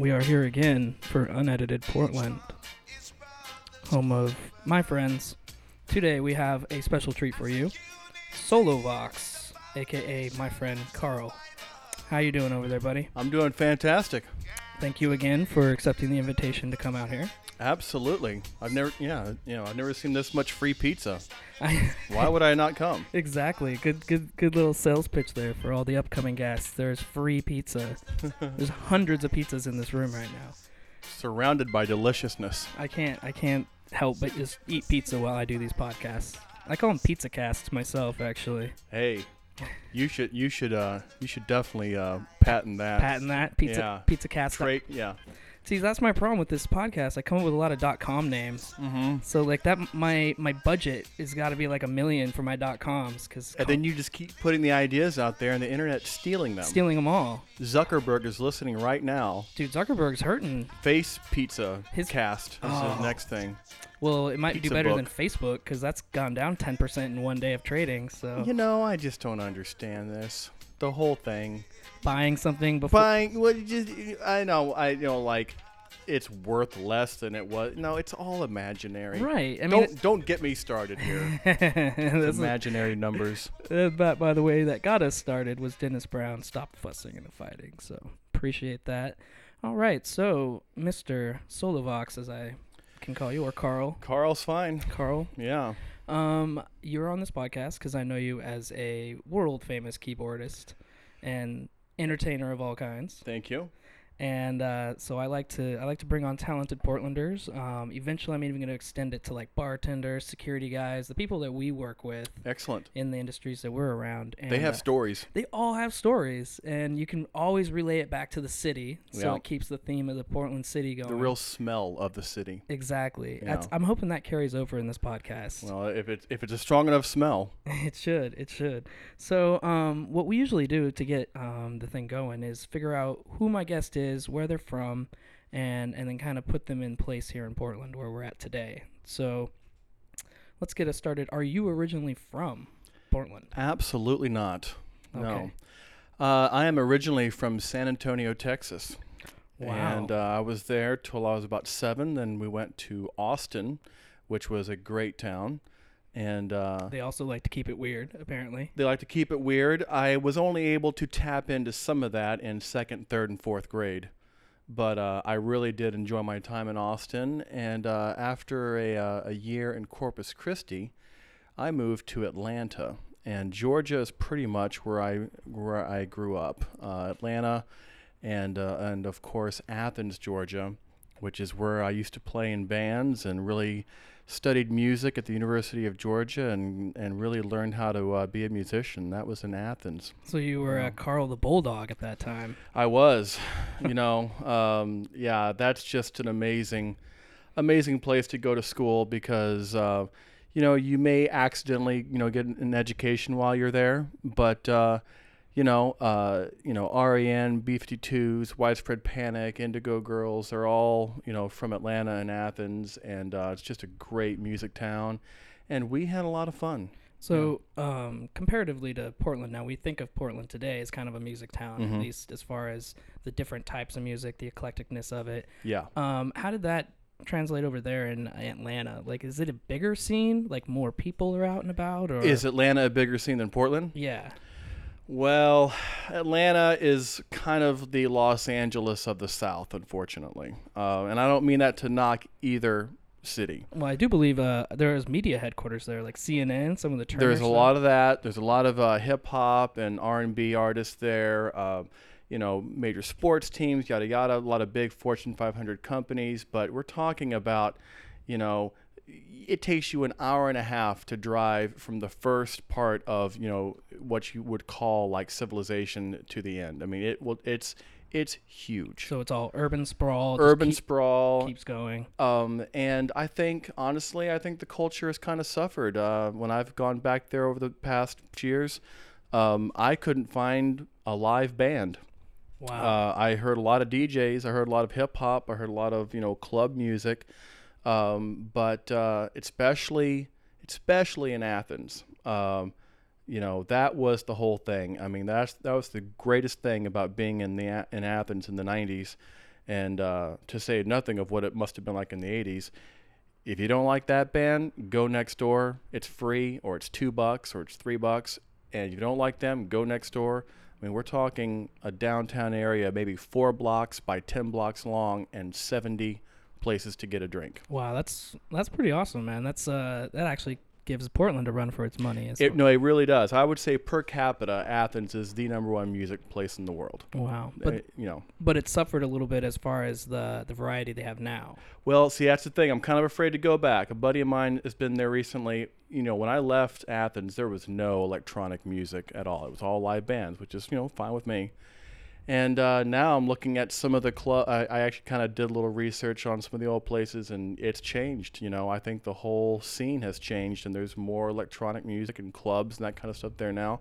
We are here again for Unedited Portland, home of my friends. Today we have a special treat for you, Solovox, aka my friend Carl. How you doing over there, buddy? I'm doing fantastic. Thank you again for accepting the invitation to come out here. Absolutely. I've never, yeah, you know, I've never seen this much free pizza. Why would I not come? exactly. Good, good, good little sales pitch there for all the upcoming guests. There's free pizza. There's hundreds of pizzas in this room right now. Surrounded by deliciousness. I can't, I can't help but just eat pizza while I do these podcasts. I call them pizza casts myself, actually. Hey, you should, you should, uh, you should definitely uh, patent that. Patent that pizza, Yeah. pizza cast. Trade, yeah. See, that's my problem with this podcast. I come up with a lot of dot .com names. Mm-hmm. So like that, my my budget has got to be like a million for my dot .coms because And then you just keep putting the ideas out there, and the internet stealing them. stealing them all. Zuckerberg is listening right now. Dude, Zuckerberg's hurting. Face Pizza His- Cast is Oh. his next thing. Well, it might do better book. than Facebook because that's gone down 10% in one day of trading. So You know, I just don't understand this. The whole thing. Buying something before. buying what you just I know I you know like it's worth less than it was. No, it's all imaginary. Right. I mean, don't don't get me started here. imaginary numbers. Uh, that, by the way, that got us started was Dennis Brown. Stop fussing and fighting. So appreciate that. All right, so Mr. Solovox, as I can call you, or Carl. Carl's fine. Carl, Yeah. um, you're on this podcast because I know you as a world famous keyboardist and entertainer of all kinds. Thank you. And uh, so I like to I like to bring on talented Portlanders. Um, eventually, I'm even going to extend it to like bartenders, security guys, the people that we work with Excellent. in the industries that we're around. And, They have uh, stories. they all have stories, and you can always relay it back to the city, so Yeah. it keeps the theme of the Portland city going. The real smell of the city. exactly. I'm hoping that carries over in this podcast. Well, if it's if it's a strong enough smell, It should. It should. So, um, what we usually do to get um, the thing going is figure out who my guest is, where they're from, and and then kind of put them in place here in Portland, where we're at today. So, let's get us started. Are you originally from Portland? absolutely not. Okay. No. Uh, I am originally from San Antonio, Texas. Wow. And uh, I was there till I was about seven. Then we went to Austin, which was a great town. And uh, They also like to keep it weird, apparently. they like to keep it weird. I was only able to tap into some of that in second, third, and fourth grade. But uh, I really did enjoy my time in Austin. And uh, after a, uh, a year in Corpus Christi, I moved to Atlanta. And Georgia is pretty much where I where I grew up. Uh, Atlanta, and uh, and of course Athens, Georgia, which is where I used to play in bands and really studied music at the University of Georgia and and really learned how to uh, be a musician. That was in Athens. So you were uh, Carl the Bulldog at that time. I was, you know, um, yeah, that's just an amazing, amazing place to go to school because, uh, you know, you may accidentally, you know, get an education while you're there, but, uh, you know, uh, you know, R.E.M., B52s, Widespread Panic, Indigo Girls, they're all, you know, from Atlanta and Athens, and uh, it's just a great music town, and we had a lot of fun. So, um, comparatively to Portland, now we think of Portland today as kind of a music town, at Mhm. least as far as the different types of music, the eclecticness of it. Yeah. Um, how did that translate over there in Atlanta? Like, is it a bigger scene? Like, more people are out and about, or Is Atlanta a bigger scene than Portland? Yeah, Well, Atlanta is kind of the Los Angeles of the South, unfortunately. Uh, and I don't mean that to knock either city. well, I do believe uh, there is media headquarters there, like CNN, some of the Turner There's a lot of that. There's a lot of uh, hip hop and R&B artists there. Uh, you know, major sports teams, yada yada. A lot of big Fortune 500 companies. But we're talking about, you know, it takes you an hour and a half to drive from the first part of you know what you would call like civilization to the end. I mean, it will. It's it's huge. So it's all urban sprawl. Urban keep- sprawl. keeps going. Um, and I think, honestly, I think the culture has kind of suffered. Uh, when I've gone back there over the past years, um, I couldn't find a live band. Wow. Uh, I heard a lot of DJs. I heard a lot of hip hop. I heard a lot of you know club music, um, but uh, especially especially in Athens. Um, you know that was the whole thing. I mean that's that was the greatest thing about being in the in Athens in the '90s, and uh, to say nothing of what it must have been like in the 80s. If you don't like that band, go next door. It's free, or it's two bucks, or it's three bucks. And if you don't like them, go next door. I mean, we're talking a downtown area, maybe four blocks by 10 blocks long, and 70 places to get a drink. Wow, that's that's pretty awesome, man. That's uh that actually gives Portland a run for its money. It, no, it really does. I would say per capita, Athens is the number one music place in the world. wow, But but you know, but it suffered a little bit as far as the the variety they have now. well, see, that's the thing. I'm kind of afraid to go back. A buddy of mine has been there recently. You know, when I left Athens, there was no electronic music at all. It was all live bands, which is you know fine with me. And uh, now I'm looking at some of the club. I, I actually kind of did a little research on some of the old places, and it's changed. You know, I think the whole scene has changed, and there's more electronic music and clubs and that kind of stuff there now.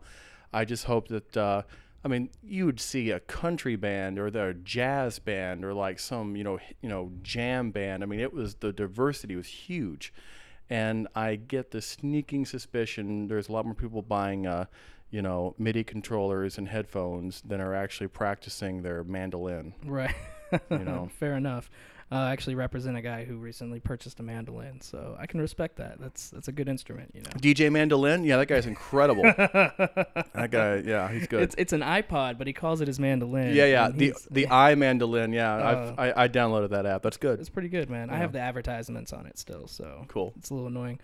I just hope that. Uh, I mean, you would see a country band or the jazz band or like some, you know, you know, jam band. I mean, it was the diversity was huge, and I get the sneaking suspicion there's a lot more people buying, uh, you know, MIDI controllers and headphones than are actually practicing their mandolin. Right. You know. Fair enough. Uh, I actually represent a guy who recently purchased a mandolin, so I can respect that. That's that's a good instrument, you know. DJ Mandolin, yeah, that guy's incredible. that guy, yeah, he's good. It's it's an iPod, but he calls it his mandolin. yeah, yeah, the the i mandolin, yeah, Uh, I've, I I downloaded that app. That's good. It's pretty good, man. I have the advertisements on it still, so Cool. it's a little annoying.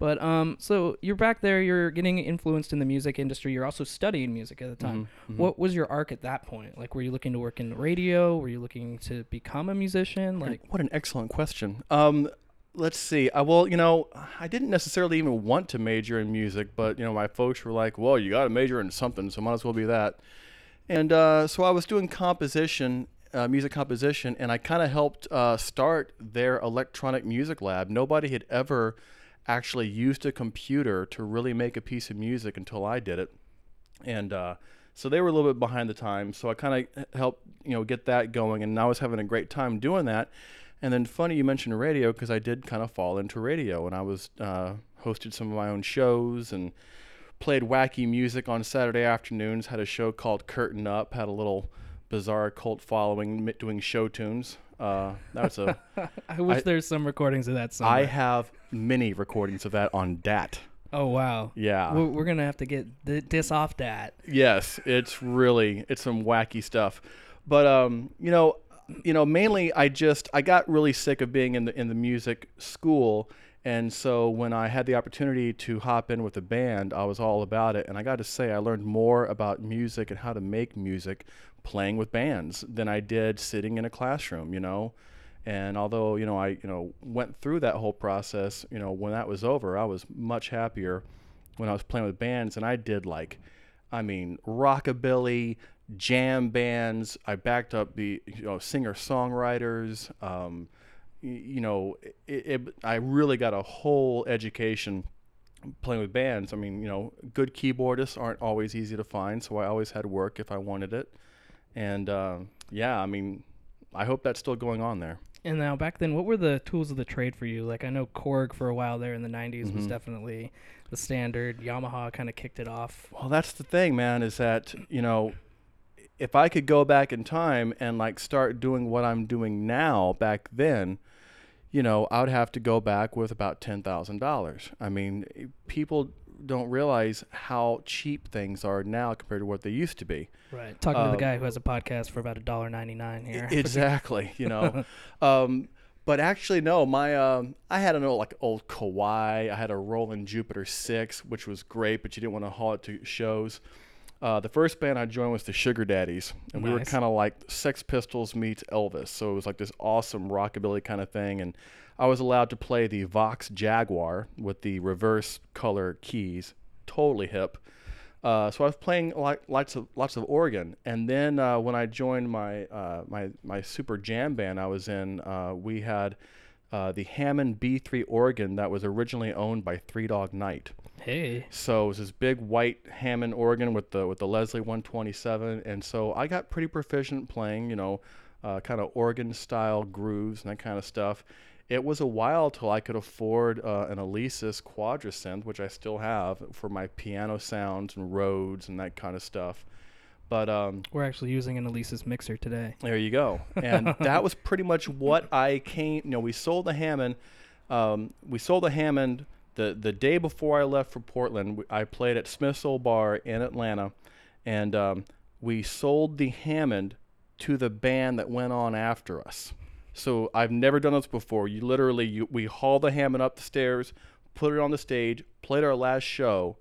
But um, so you're back there. You're getting influenced in the music industry. You're also studying music at the time. Mhm, mhm. What was your arc at that point? Like, were you looking to work in radio? Were you looking to become a musician? Like, what an excellent question. Um, let's see. I well, you know, I didn't necessarily even want to major in music, but you know, my folks were like, "Well, you got to major in something, so might as well be that." And uh, so I was doing composition, uh, music composition, and I kind of helped uh, start their electronic music lab. Nobody had ever actually used a computer to really make a piece of music until I did it, and uh, so they were a little bit behind the times. So I kind of helped, you know, get that going, and I was having a great time doing that. And then funny you mentioned radio because I did kind of fall into radio, and I was uh, hosted some of my own shows and played wacky music on Saturday afternoons. Had a show called Curtain Up. Had a little bizarre cult following doing show tunes. Uh, that's a. I wish I- there's some recordings of that song. I have many recordings of that on DAT. oh wow. Yeah. We're, we're gonna have to get th- this off that. Yes, it's really it's some wacky stuff. But um, you know, you know, mainly I just I got really sick of being in the in the music school, and so when I had the opportunity to hop in with a band, I was all about it. And I got to say, I learned more about music and how to make music playing with bands than I did sitting in a classroom. You know. And although you know I you know went through that whole process, you know when that was over, I was much happier when I was playing with bands, and I did like I mean, rockabilly, jam bands. I backed up the you know singer songwriters. Um, you know, it, it, I really got a whole education playing with bands. I mean, you know, good keyboardists aren't always easy to find, so I always had work if I wanted it. And uh, yeah, I mean, I hope that's still going on there. And now back then, what were the tools of the trade for you? Like I know Korg for a while there in the '90s was Mhm. definitely the standard. Yamaha kind of kicked it off. Well, that's the thing, man, is that, you know, if I could go back in time and like start doing what I'm doing now back then, you know, I would have to go back with about $10,000. I mean, people don't realize how cheap things are now compared to what they used to be. Right. Talking to Uh, the guy who has a podcast for about a dollar ninety nine here. Exactly, you know. um, but actually, no. My um, I had an old like old Kawai. I had a Roland Jupiter six, which was great, but you didn't want to haul it to shows. Uh, the first band I joined was the Sugar Daddies, and we were kind of like Sex Pistols meets Elvis. So it was like this awesome rockabilly kind of thing, and I was allowed to play the Vox Jaguar with the reverse color keys. Totally hip. Uh, so I was playing like lots of lots of organ, and then uh, when I joined my uh, my my super jam band I was in, uh, we had uh, the Hammond B3 organ that was originally owned by Three Dog Night. Hey. So it was this big white Hammond organ with the with the Leslie 127, and so I got pretty proficient playing, you know, uh, kind of organ style grooves and that kind of stuff. It was a while till I could afford uh, an Alesis quadrasynth, which I still have for my piano sounds and Rhodes and that kind of stuff. But um, We're actually using an Alesis mixer today. there you go. And that was pretty much what I came. You know, we sold the Hammond. Um, we sold the Hammond the the day before I left for Portland. I played at Smith's Olde Bar in Atlanta, and um, we sold the Hammond to the band that went on after us. So I've never done this before. You literally you, we hauled the Hammond up the stairs, put it on the stage, played our last show,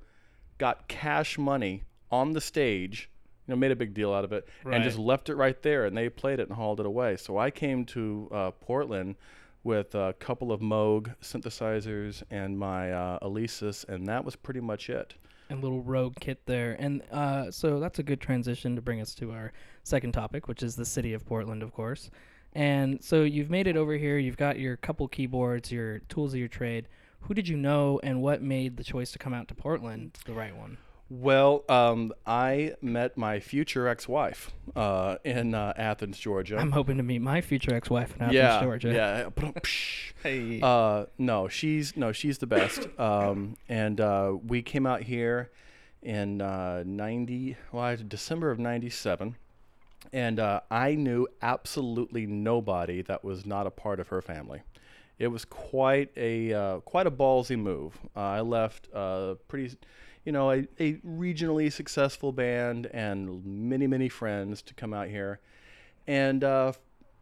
got cash money on the stage, you know, made a big deal out of it, and just left it right there. And they played it and hauled it away. So I came to uh, Portland with a couple of Moog synthesizers and my uh, Alesis, and that was pretty much it. and little rogue kit there. And uh, so that's a good transition to bring us to our second topic, which is the city of Portland, of course. And so you've made it over here. You've got your couple keyboards, your tools of your trade. Who did you know, and what made the choice to come out to Portland the right one? Well, um, I met my future ex-wife uh, in uh, Athens, Georgia. I'm hoping to meet my future ex-wife in Athens, yeah, Georgia. yeah. Hey. Uh, no, she's no, she's the best. Um, and uh, we came out here in uh, ninety, well, December of '97, and uh, I knew absolutely nobody that was not a part of her family. It was quite a uh, quite a ballsy move. Uh, I left uh, pretty, you know, a, a regionally successful band and many many friends to come out here, and uh,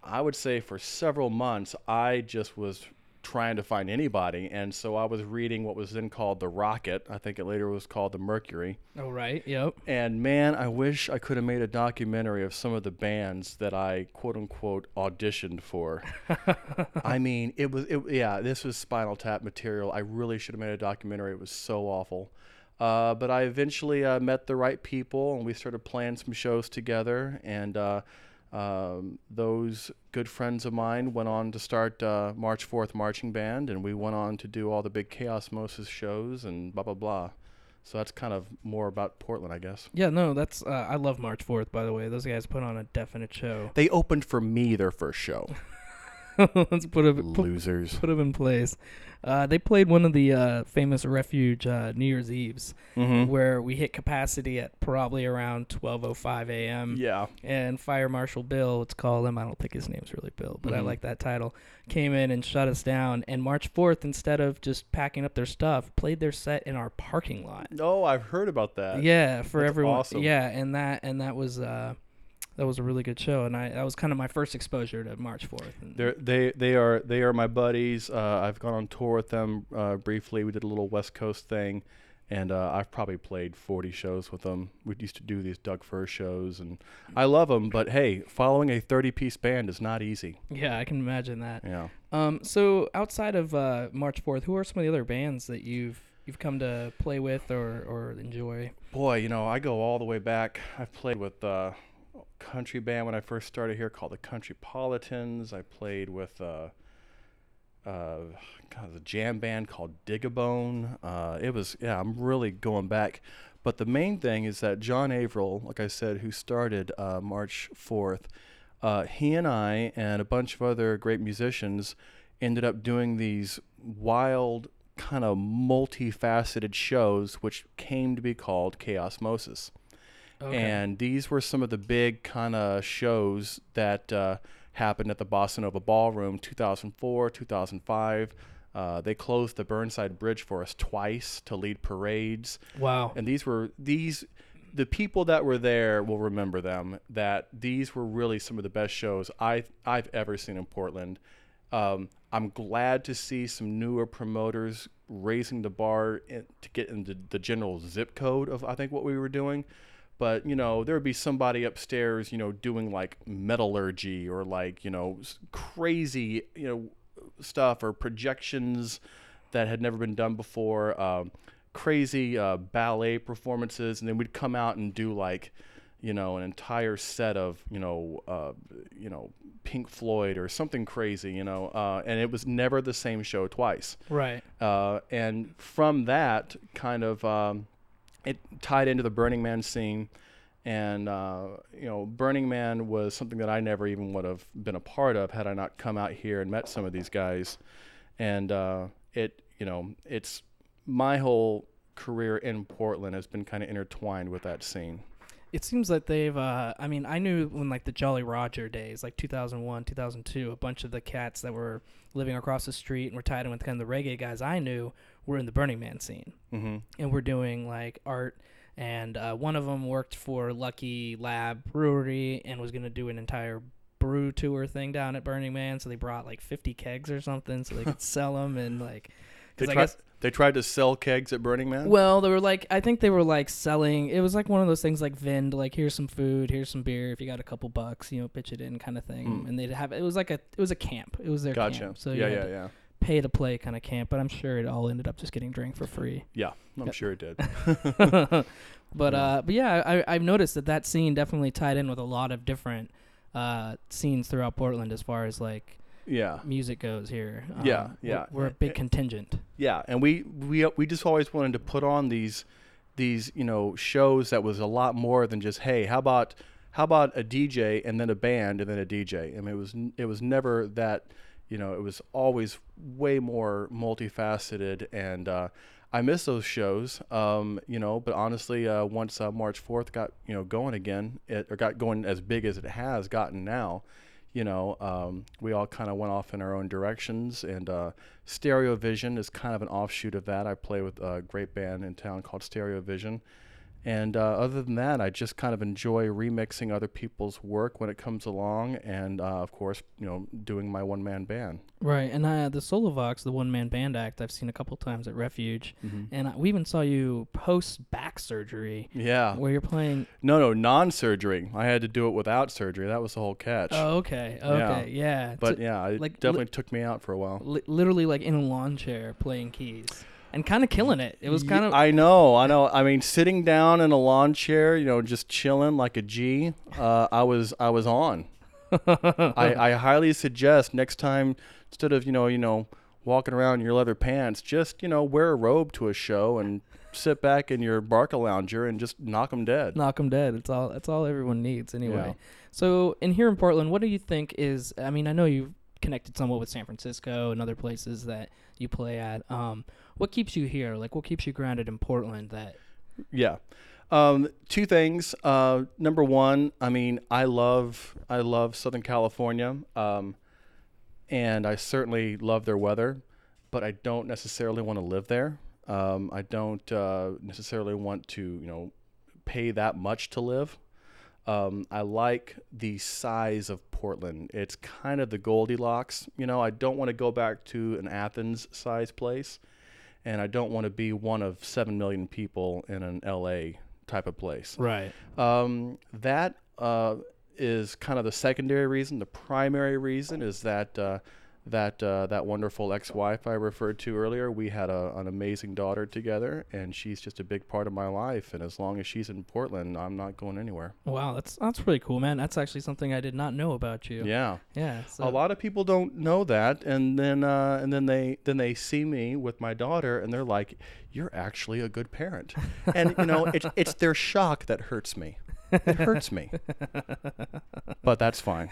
I would say for several months I just was trying to find anybody, and so I was reading what was then called the Rocket. I think it later was called the Mercury. oh, right. Yep. And man, I wish I could have made a documentary of some of the bands that I quote unquote auditioned for. I mean, it was it, yeah, this was Spinal Tap material. I really should have made a documentary. It was so awful. Uh, but I eventually uh, met the right people, and we started playing some shows together. And uh, um, those good friends of mine went on to start uh, March Fourth Marching Band, and we went on to do all the big Chaosmosis shows and blah blah blah. So that's kind of more about Portland, I guess. Yeah, no, that's uh, I love March Fourth. By the way, those guys put on a definite show. They opened for me their first show. Let's put a put, Losers. put them in place. Uh, they played one of the uh, famous Refuge uh, New Year's Eves, Mm-hmm. where we hit capacity at probably around 12:05 a.m. Yeah. And Fire Marshal Bill, let's call him. I don't think his name's really Bill, but I Mhm. like that title. Came in and shut us down. And March 4th, instead of just packing up their stuff, played their set in our parking lot. Oh, I've heard about that. yeah, for that's everyone. awesome. Yeah, and that and that was uh, that was a really good show, and I that was kind of my first exposure to March 4th. They're, they they are they are my buddies. Uh, I've gone on tour with them uh, briefly. We did a little West Coast thing, and uh, I've probably played 40 shows with them. We used to do these Doug Fir shows, and I love them. But hey, following a 30 piece band is not easy. yeah, I can imagine that. Yeah. Um, so outside of uh, March 4th, who are some of the other bands that you've you've come to play with or, or enjoy? Boy, you know, I go all the way back. I've played with uh, country band when I first started here called the Countrypolitans. I played with uh, uh, a jam band called Digabone. Uh, it was, yeah, I'm really going back. But the main thing is that John Averill, like I said, who started uh, March 4th, uh, he and I and a bunch of other great musicians ended up doing these wild, kind of multifaceted shows, which came to be called Chaosmosis. And these were some of the big kind of shows that uh, happened at the Bossa Nova Ballroom 2004, 2005. Uh, they closed the Burnside Bridge for us twice to lead parades. wow. And these were these the people that were there will remember them that these were really some of the best shows I I've ever seen in Portland. Um, I'm glad to see some newer promoters raising the bar in, to get into the general zip code of I think what we were doing. But you know there would be somebody upstairs, you know, doing like metallurgy or like you know crazy you know stuff or projections that had never been done before. Um, crazy uh, ballet performances, and then we'd come out and do like, you know, an entire set of you know, uh, you know, Pink Floyd or something crazy, you know, uh, and it was never the same show twice. Right. Uh, and from that, kind of, um, it tied into the Burning Man scene. And, uh, you know, Burning Man was something that I never even would have been a part of had I not come out here and met some of these guys. And uh, it, you know, it's my whole career in Portland has been kind of intertwined with that scene. It seems like they've uh i mean i knew when like the jolly roger days like 2001 2002 a bunch of the cats that were living across the street and were tied in with kind of the reggae guys i knew were in the burning man scene Mm-hmm. and we're doing like art and uh, one of them worked for lucky lab brewery and was going to do an entire brew tour thing down at burning man so they brought like 50 kegs or something so they could sell them and like They tried. guess- they tried to sell kegs at Burning Man. well, they were like, I think they were like selling. It was like one of those things like Vind, like here's some food, here's some beer. If you got a couple bucks, you know, pitch it in, kind of thing. Mm. And they'd have it was like a it was a camp. It was their gotcha. camp. So yeah, yeah, yeah, pay to play kind of camp. But I'm sure it all ended up just getting drank for free. yeah. I'm Yeah. sure it did. but Yeah. uh, but yeah, I I've noticed that that scene definitely tied in with a lot of different uh scenes throughout Portland as far as like Yeah, music goes here. Yeah, Um, yeah. We're, we're a big contingent. yeah. And we we we just always wanted to put on these these you know shows that was a lot more than just hey, how about how about a DJ and then a band and then a DJ. I mean, it was it was never that. You know, it was always way more multifaceted, and uh, I miss those shows. Um, you know, but honestly, uh, once uh, March Fourth got you know going again, it or got going as big as it has gotten now, you know, um, we all kind of went off in our own directions. And uh, Stereo Vision is kind of an offshoot of that. I play with a great band in town called Stereo Vision. And uh, other than that, I just kind of enjoy remixing other people's work when it comes along, and uh, of course, you know, doing my one-man band. Right, and uh, the Solovox, the one man band act, I've seen a couple times at Refuge, and uh, we even saw you post back surgery Yeah. where you're playing. No, no, non-surgery. I had to do it without surgery. That was the whole catch. Oh, okay, okay, yeah. but So, yeah, it like, li- definitely took me out for a while. li- literally like in a lawn chair playing keys and kind of killing it. It was kind of I know, I know. I mean, sitting down in a lawn chair, you know, just chilling like a G. Uh, I was, I was on. I, I highly suggest next time, instead of you know, you know, walking around in your leather pants, just you know, wear a robe to a show and sit back in your Barcalounger and just knock them dead. knock them dead. It's all. That's all everyone needs anyway. Yeah. So in here in Portland, what do you think is? I mean, I know you've connected somewhat with San Francisco and other places that you play at. Um, what keeps you here? Like, what keeps you grounded in Portland? That Yeah. Um, two things. Uh, number one, I mean, I love I love Southern California, um, and I certainly love their weather, but I don't necessarily want to live there. Um, I don't uh, necessarily want to, you know, pay that much to live. Um, I like the size of Portland. It's kind of the Goldilocks. You know, I don't want to go back to an Athens size place, and I don't want to be one of seven million people in an LA type of place. right. Um, that uh, is kind of the secondary reason. The primary reason is that uh, that uh, that wonderful ex-wife I referred to earlier. We had a, an amazing daughter together, and she's just a big part of my life. And as long as she's in Portland, I'm not going anywhere. Wow, that's that's really cool, man. That's actually something I did not know about you. Yeah. Yeah. So a lot of people don't know that, and then uh, and then they then they see me with my daughter, and they're like, "You're actually a good parent," and you know, it's it's their shock that hurts me. It hurts me, but that's fine.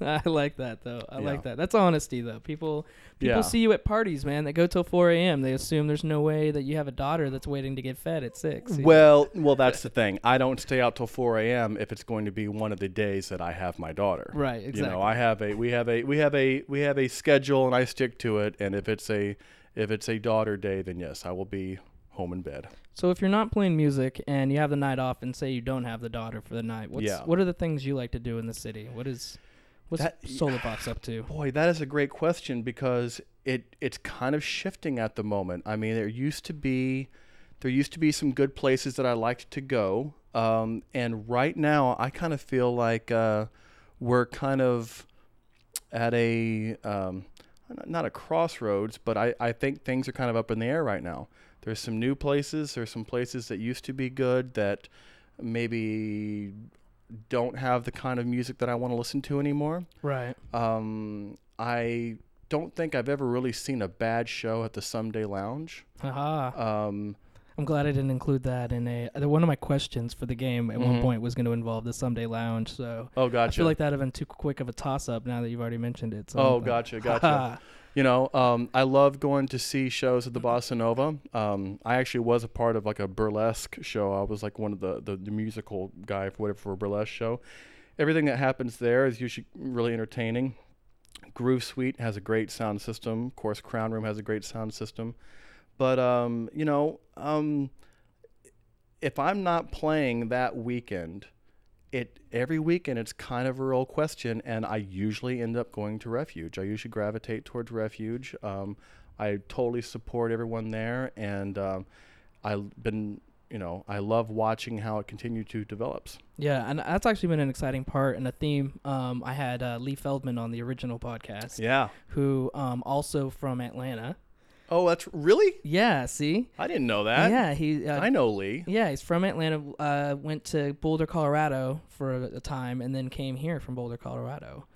I like that though. I Yeah. like that. That's honesty though. People people Yeah. see you at parties, man. They go till 4 a.m. They assume there's no way that you have a daughter that's waiting to get fed at six. you know? Well, well, that's the thing. I don't stay out till 4 a.m. if it's going to be one of the days that I have my daughter. right. Exactly. You know, I have a we have a we have a we have a schedule, and I stick to it. And if it's a if it's a daughter day, then yes, I will be home in bed. so if you're not playing music and you have the night off, and say you don't have the daughter for the night, what's Yeah. what are the things you like to do in the city? What is what's That- Solovox up to? Boy, that is a great question because it it's kind of shifting at the moment. I mean, there used to be there used to be some good places that I liked to go, um, and right now I kind of feel like uh, we're kind of at a um, not a crossroads, but I, I think things are kind of up in the air right now. There's some new places. There's some places that used to be good that maybe don't have the kind of music that I want to listen to anymore. Right. Um, I don't think I've ever really seen a bad show at the Someday Lounge. Haha. Um, I'm glad I didn't include that in a. One of my questions for the game at one Mhm. point was going to involve the Someday Lounge. So oh, gotcha. I feel like that'd have been too quick of a toss up now that you've already mentioned it. So oh, I'm- gotcha, gotcha. You know, um, I love going to see shows at the Bossa Nova. Um, I actually was a part of like a burlesque show. I was like one of the the, the musical guy for whatever for a burlesque show. Everything that happens there is usually really entertaining. Groove Suite has a great sound system. Of course, Crown Room has a great sound system. But um, you know, um, if I'm not playing that weekend, it every weekend it's kind of a real question, and I usually end up going to Refuge. I usually gravitate towards Refuge. Um, I totally support everyone there, and um, I've been, you know, I love watching how it continues to develops. Yeah, and that's actually been an exciting part and a theme. Um, I had uh, Lee Feldman on the original podcast, Yeah. who um also from Atlanta. Oh, that's really? Yeah, see. I didn't know that. yeah, he. Uh, I know Lee. Yeah, he's from Atlanta. Uh, went to Boulder, Colorado for a, a time, and then came here from Boulder, Colorado.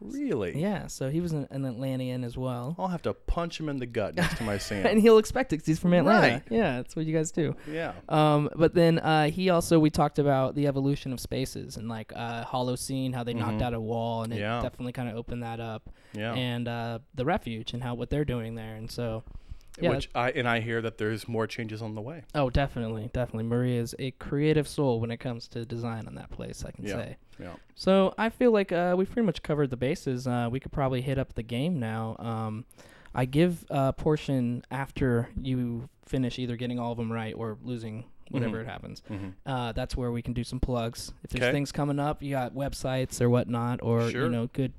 Really? Yeah, so he was an, an Atlantean as well, I'll have to punch him in the gut next I see him. and he'll expect it 'cause he's from Atlanta. Right. Yeah, that's what you guys do. yeah. Um, but then uh, he also we talked about the evolution of spaces and like uh, Holocene, how they knocked Mhm. out a wall, and it Yeah. definitely kind of opened that up, Yeah. and uh, the refuge and how what they're doing there, and so yeah, Which I and I hear that there's more changes on the way. oh, definitely, definitely, Maria is a creative soul when it comes to design on that place. I can Yeah. say. Yeah. So I feel like uh, we've pretty much covered the bases. Uh, we could probably hit up the game now. Um, I give a portion after you finish either getting all of them right or losing whatever Mhm. it happens. Mm-hmm. Uh, that's where we can do some plugs. If there's Okay. things coming up, you got websites or whatnot, or Sure. you know, good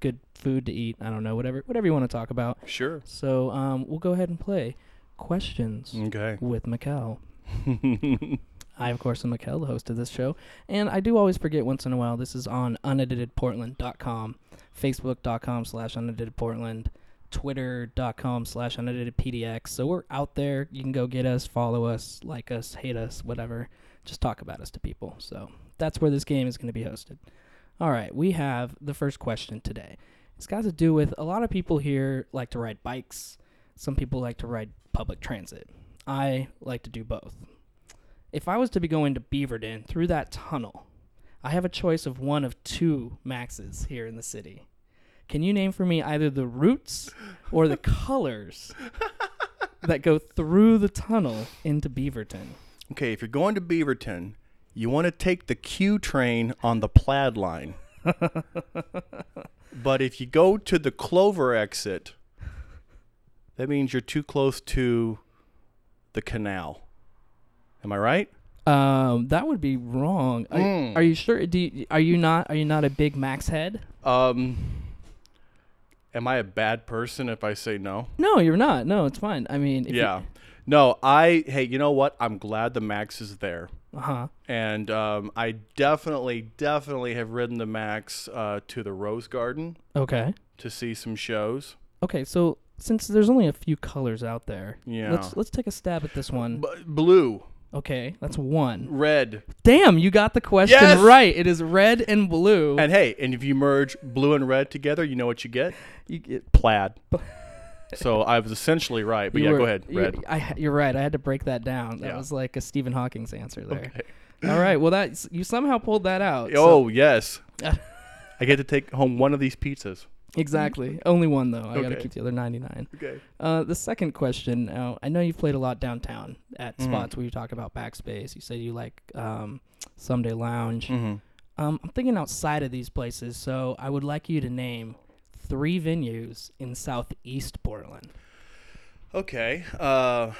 good food to eat. I don't know, whatever whatever you want to talk about. Sure. So um, we'll go ahead and play questions Okay. with Mikkel. I, of course, am Mikkel, the host of this show. And I do always forget once in a while, this is on uneditedportland.com, facebook.com slash uneditedportland, twitter.com slash uneditedpdx. So we're out there. You can go get us, follow us, like us, hate us, whatever. Just talk about us to people. So that's where this game is going to be hosted. All right, we have the first question today. It's got to do with a lot of people here like to ride bikes. Some people like to ride public transit. I like to do both. If I was to be going to Beaverton through that tunnel, I have a choice of one of two maxes here in the city. Can you name for me either the routes or the colors that go through the tunnel into Beaverton? okay, if you're going to Beaverton, you want to take the Q train on the plaid line. but if you go to the Clover exit, that means you're too close to the canal. Am I right? Um, that would be wrong. Are, Mm. are you sure? Do you, are you not? Are you not a big Max head? Um, am I a bad person if I say no? No, you're not. No, it's fine. I mean, if yeah. No, I hey, you know what? I'm glad the Max is there. Uh huh. And um, I definitely, definitely have ridden the Max uh, to the Rose Garden Okay. to see some shows. Okay. So since there's only a few colors out there, Yeah. let's let's take a stab at this one. B- blue, Okay, that's one. red, Damn, you got the question Yes! right. It is red and blue. and hey, and if you merge blue and red together, you know what you get? you get, Plaid. So I was essentially right, but you yeah, were- go ahead. you- Red. I, you're right. I had to break that down. That Yeah. was like a Stephen Hawking's answer there. Okay. All right. Well, that you somehow pulled that out. so- Oh yes. I get to take home one of these pizzas. exactly. Only one though. I got to keep the other 99. Okay. Uh, the second question. Now, I know you've played a lot downtown at Mhm. spots where you talk about backspace. You say you like um, Someday Lounge. Mm-hmm. Um, I'm thinking outside of these places, so I would like you to name three venues in Southeast. Okay. Uh,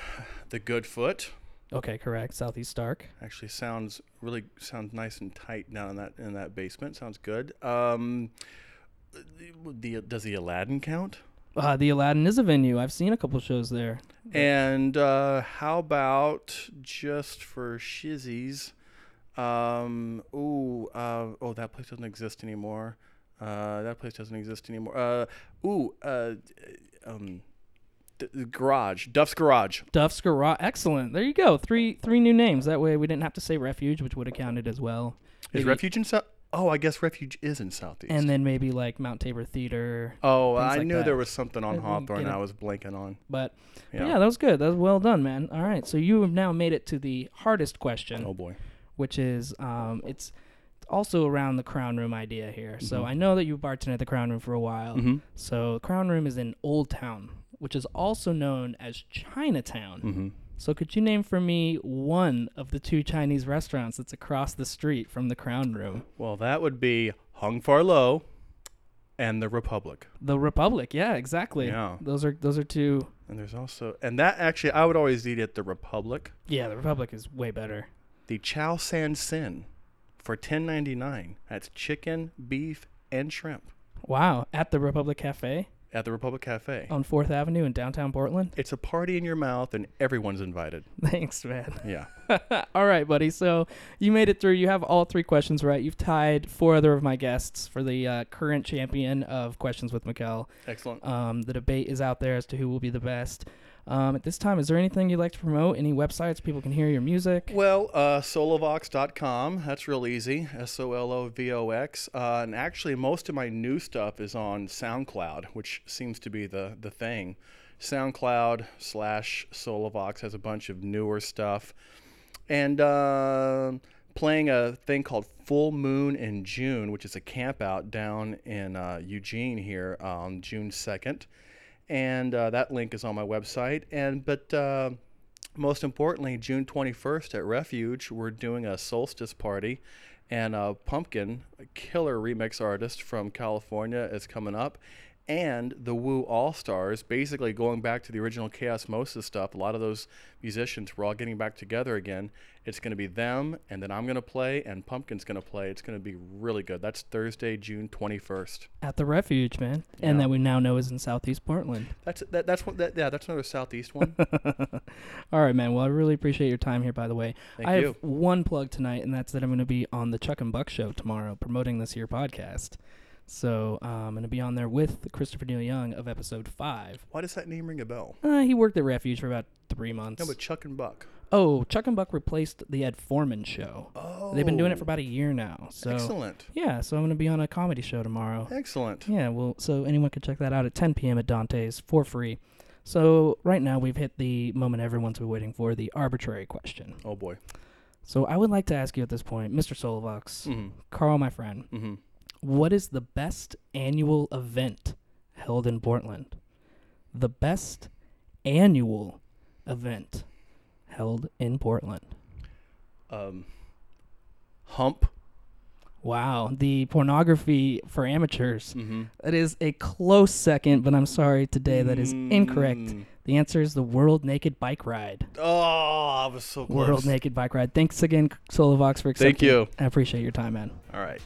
the Goodfoot Okay, correct. Southeast Stark. actually sounds really sounds nice and tight down in that in that basement. Sounds good. Um, the, the does the Aladdin count? Uh, the Aladdin is a venue. I've seen a couple shows there. And uh, how about just for shizzies? Um, ooh, uh, oh, that place doesn't exist anymore. Uh, that place doesn't exist anymore. Uh, ooh, uh, um, the garage, Duff's Garage. Duff's Garage. Excellent. There you go. Three three new names. That way we didn't have to say Refuge, which would have counted as well. Is Maybe- Refuge in South? Oh, I guess Refuge is in Southeast. And then maybe like Mount Tabor Theater. oh, things I like knew that. there was something on Hawthorne get it. I was blanking on. But Yeah. yeah. that was good. That was well done, man. All right. So you have now made it to the hardest question, oh boy. which is um, it's also around the Crown Room idea here. So Mhm. I know that you've bartended at the Crown Room for a while. Mm-hmm. So Crown Room is in Old Town, which is also known as Chinatown. Mm-hmm. So could you name for me one of the two Chinese restaurants that's across the street from the Crown Room? Well, that would be Hung Far Low and the Republic. The Republic, yeah, exactly. Yeah. Those are those are two And there's also, and that actually, I would always eat at the Republic. Yeah, the Republic is way better. The Chow San Sin for ten ninety nine. That's chicken, beef, and shrimp Wow, at the Republic Cafe at the Republic Cafe. on 4th Avenue in downtown Portland. It's a party in your mouth, and everyone's invited. Thanks, man. Yeah. all right, buddy. So you made it through. You have all three questions right. You've tied four other of my guests for the uh, current champion of Questions with Mikkel. Excellent. Um, the debate is out there as to who will be the best. Um, at this time, is there anything you'd like to promote? Any websites people can hear your music? Well, uh, solovox.com. That's real easy. S O L O V O X. Uh, and actually, most of my new stuff is on SoundCloud, which seems to be the, the thing. SoundCloud slash Solovox has a bunch of newer stuff. And uh, playing a thing called Full Moon in June, which is a camp out down in uh, Eugene here on June 2nd. And uh, that link is on my website. And but uh, most importantly, June 21st at Refuge, we're doing a solstice party, and Pumpkin, a killer remix artist from California, is coming up, and the Woo All Stars, basically going back to the original Chaosmosis stuff. A lot of those musicians were all getting back together again. It's going to be them, and then I'm going to play, and Pumpkin's going to play. It's going to be really good. That's Thursday, June 21st. At the Refuge, man. And that we now know is in Southeast Portland. That's that, that's what that, yeah. That's another southeast one. All right, man. Well, I really appreciate your time here, by the way. Thank I you. have one plug tonight, and that's that I'm going to be on the Chuck and Buck show tomorrow promoting this here podcast. So I'm going to be on there with Christopher Neil Young of episode five. Why does that name ring a bell? Uh, he worked at Refuge for about three months. No, but Chuck and Buck. oh, Chuck and Buck replaced the Ed Foreman show. Oh, They've been doing it for about a year now. So excellent, yeah, so I'm going to be on a comedy show tomorrow. excellent. Yeah, well, so anyone can check that out at 10 p.m. at Dante's for free. So right now we've hit the moment everyone's been waiting for, the arbitrary question. Oh boy. So I would like to ask you at this point, Mr. Solovox, Mm-hmm. Carl, my friend, Mm-hmm. What is the best annual event held in Portland? The best annual event held in Portland. Um, hump. Wow, the pornography for amateurs. Mm-hmm. That is a close second, but I'm sorry today that is incorrect. Mm. The answer is the World Naked Bike Ride. Oh, I was so close. World Naked Bike Ride. Thanks again, Solovox, for accepting. Thank you. I appreciate your time, man. All right.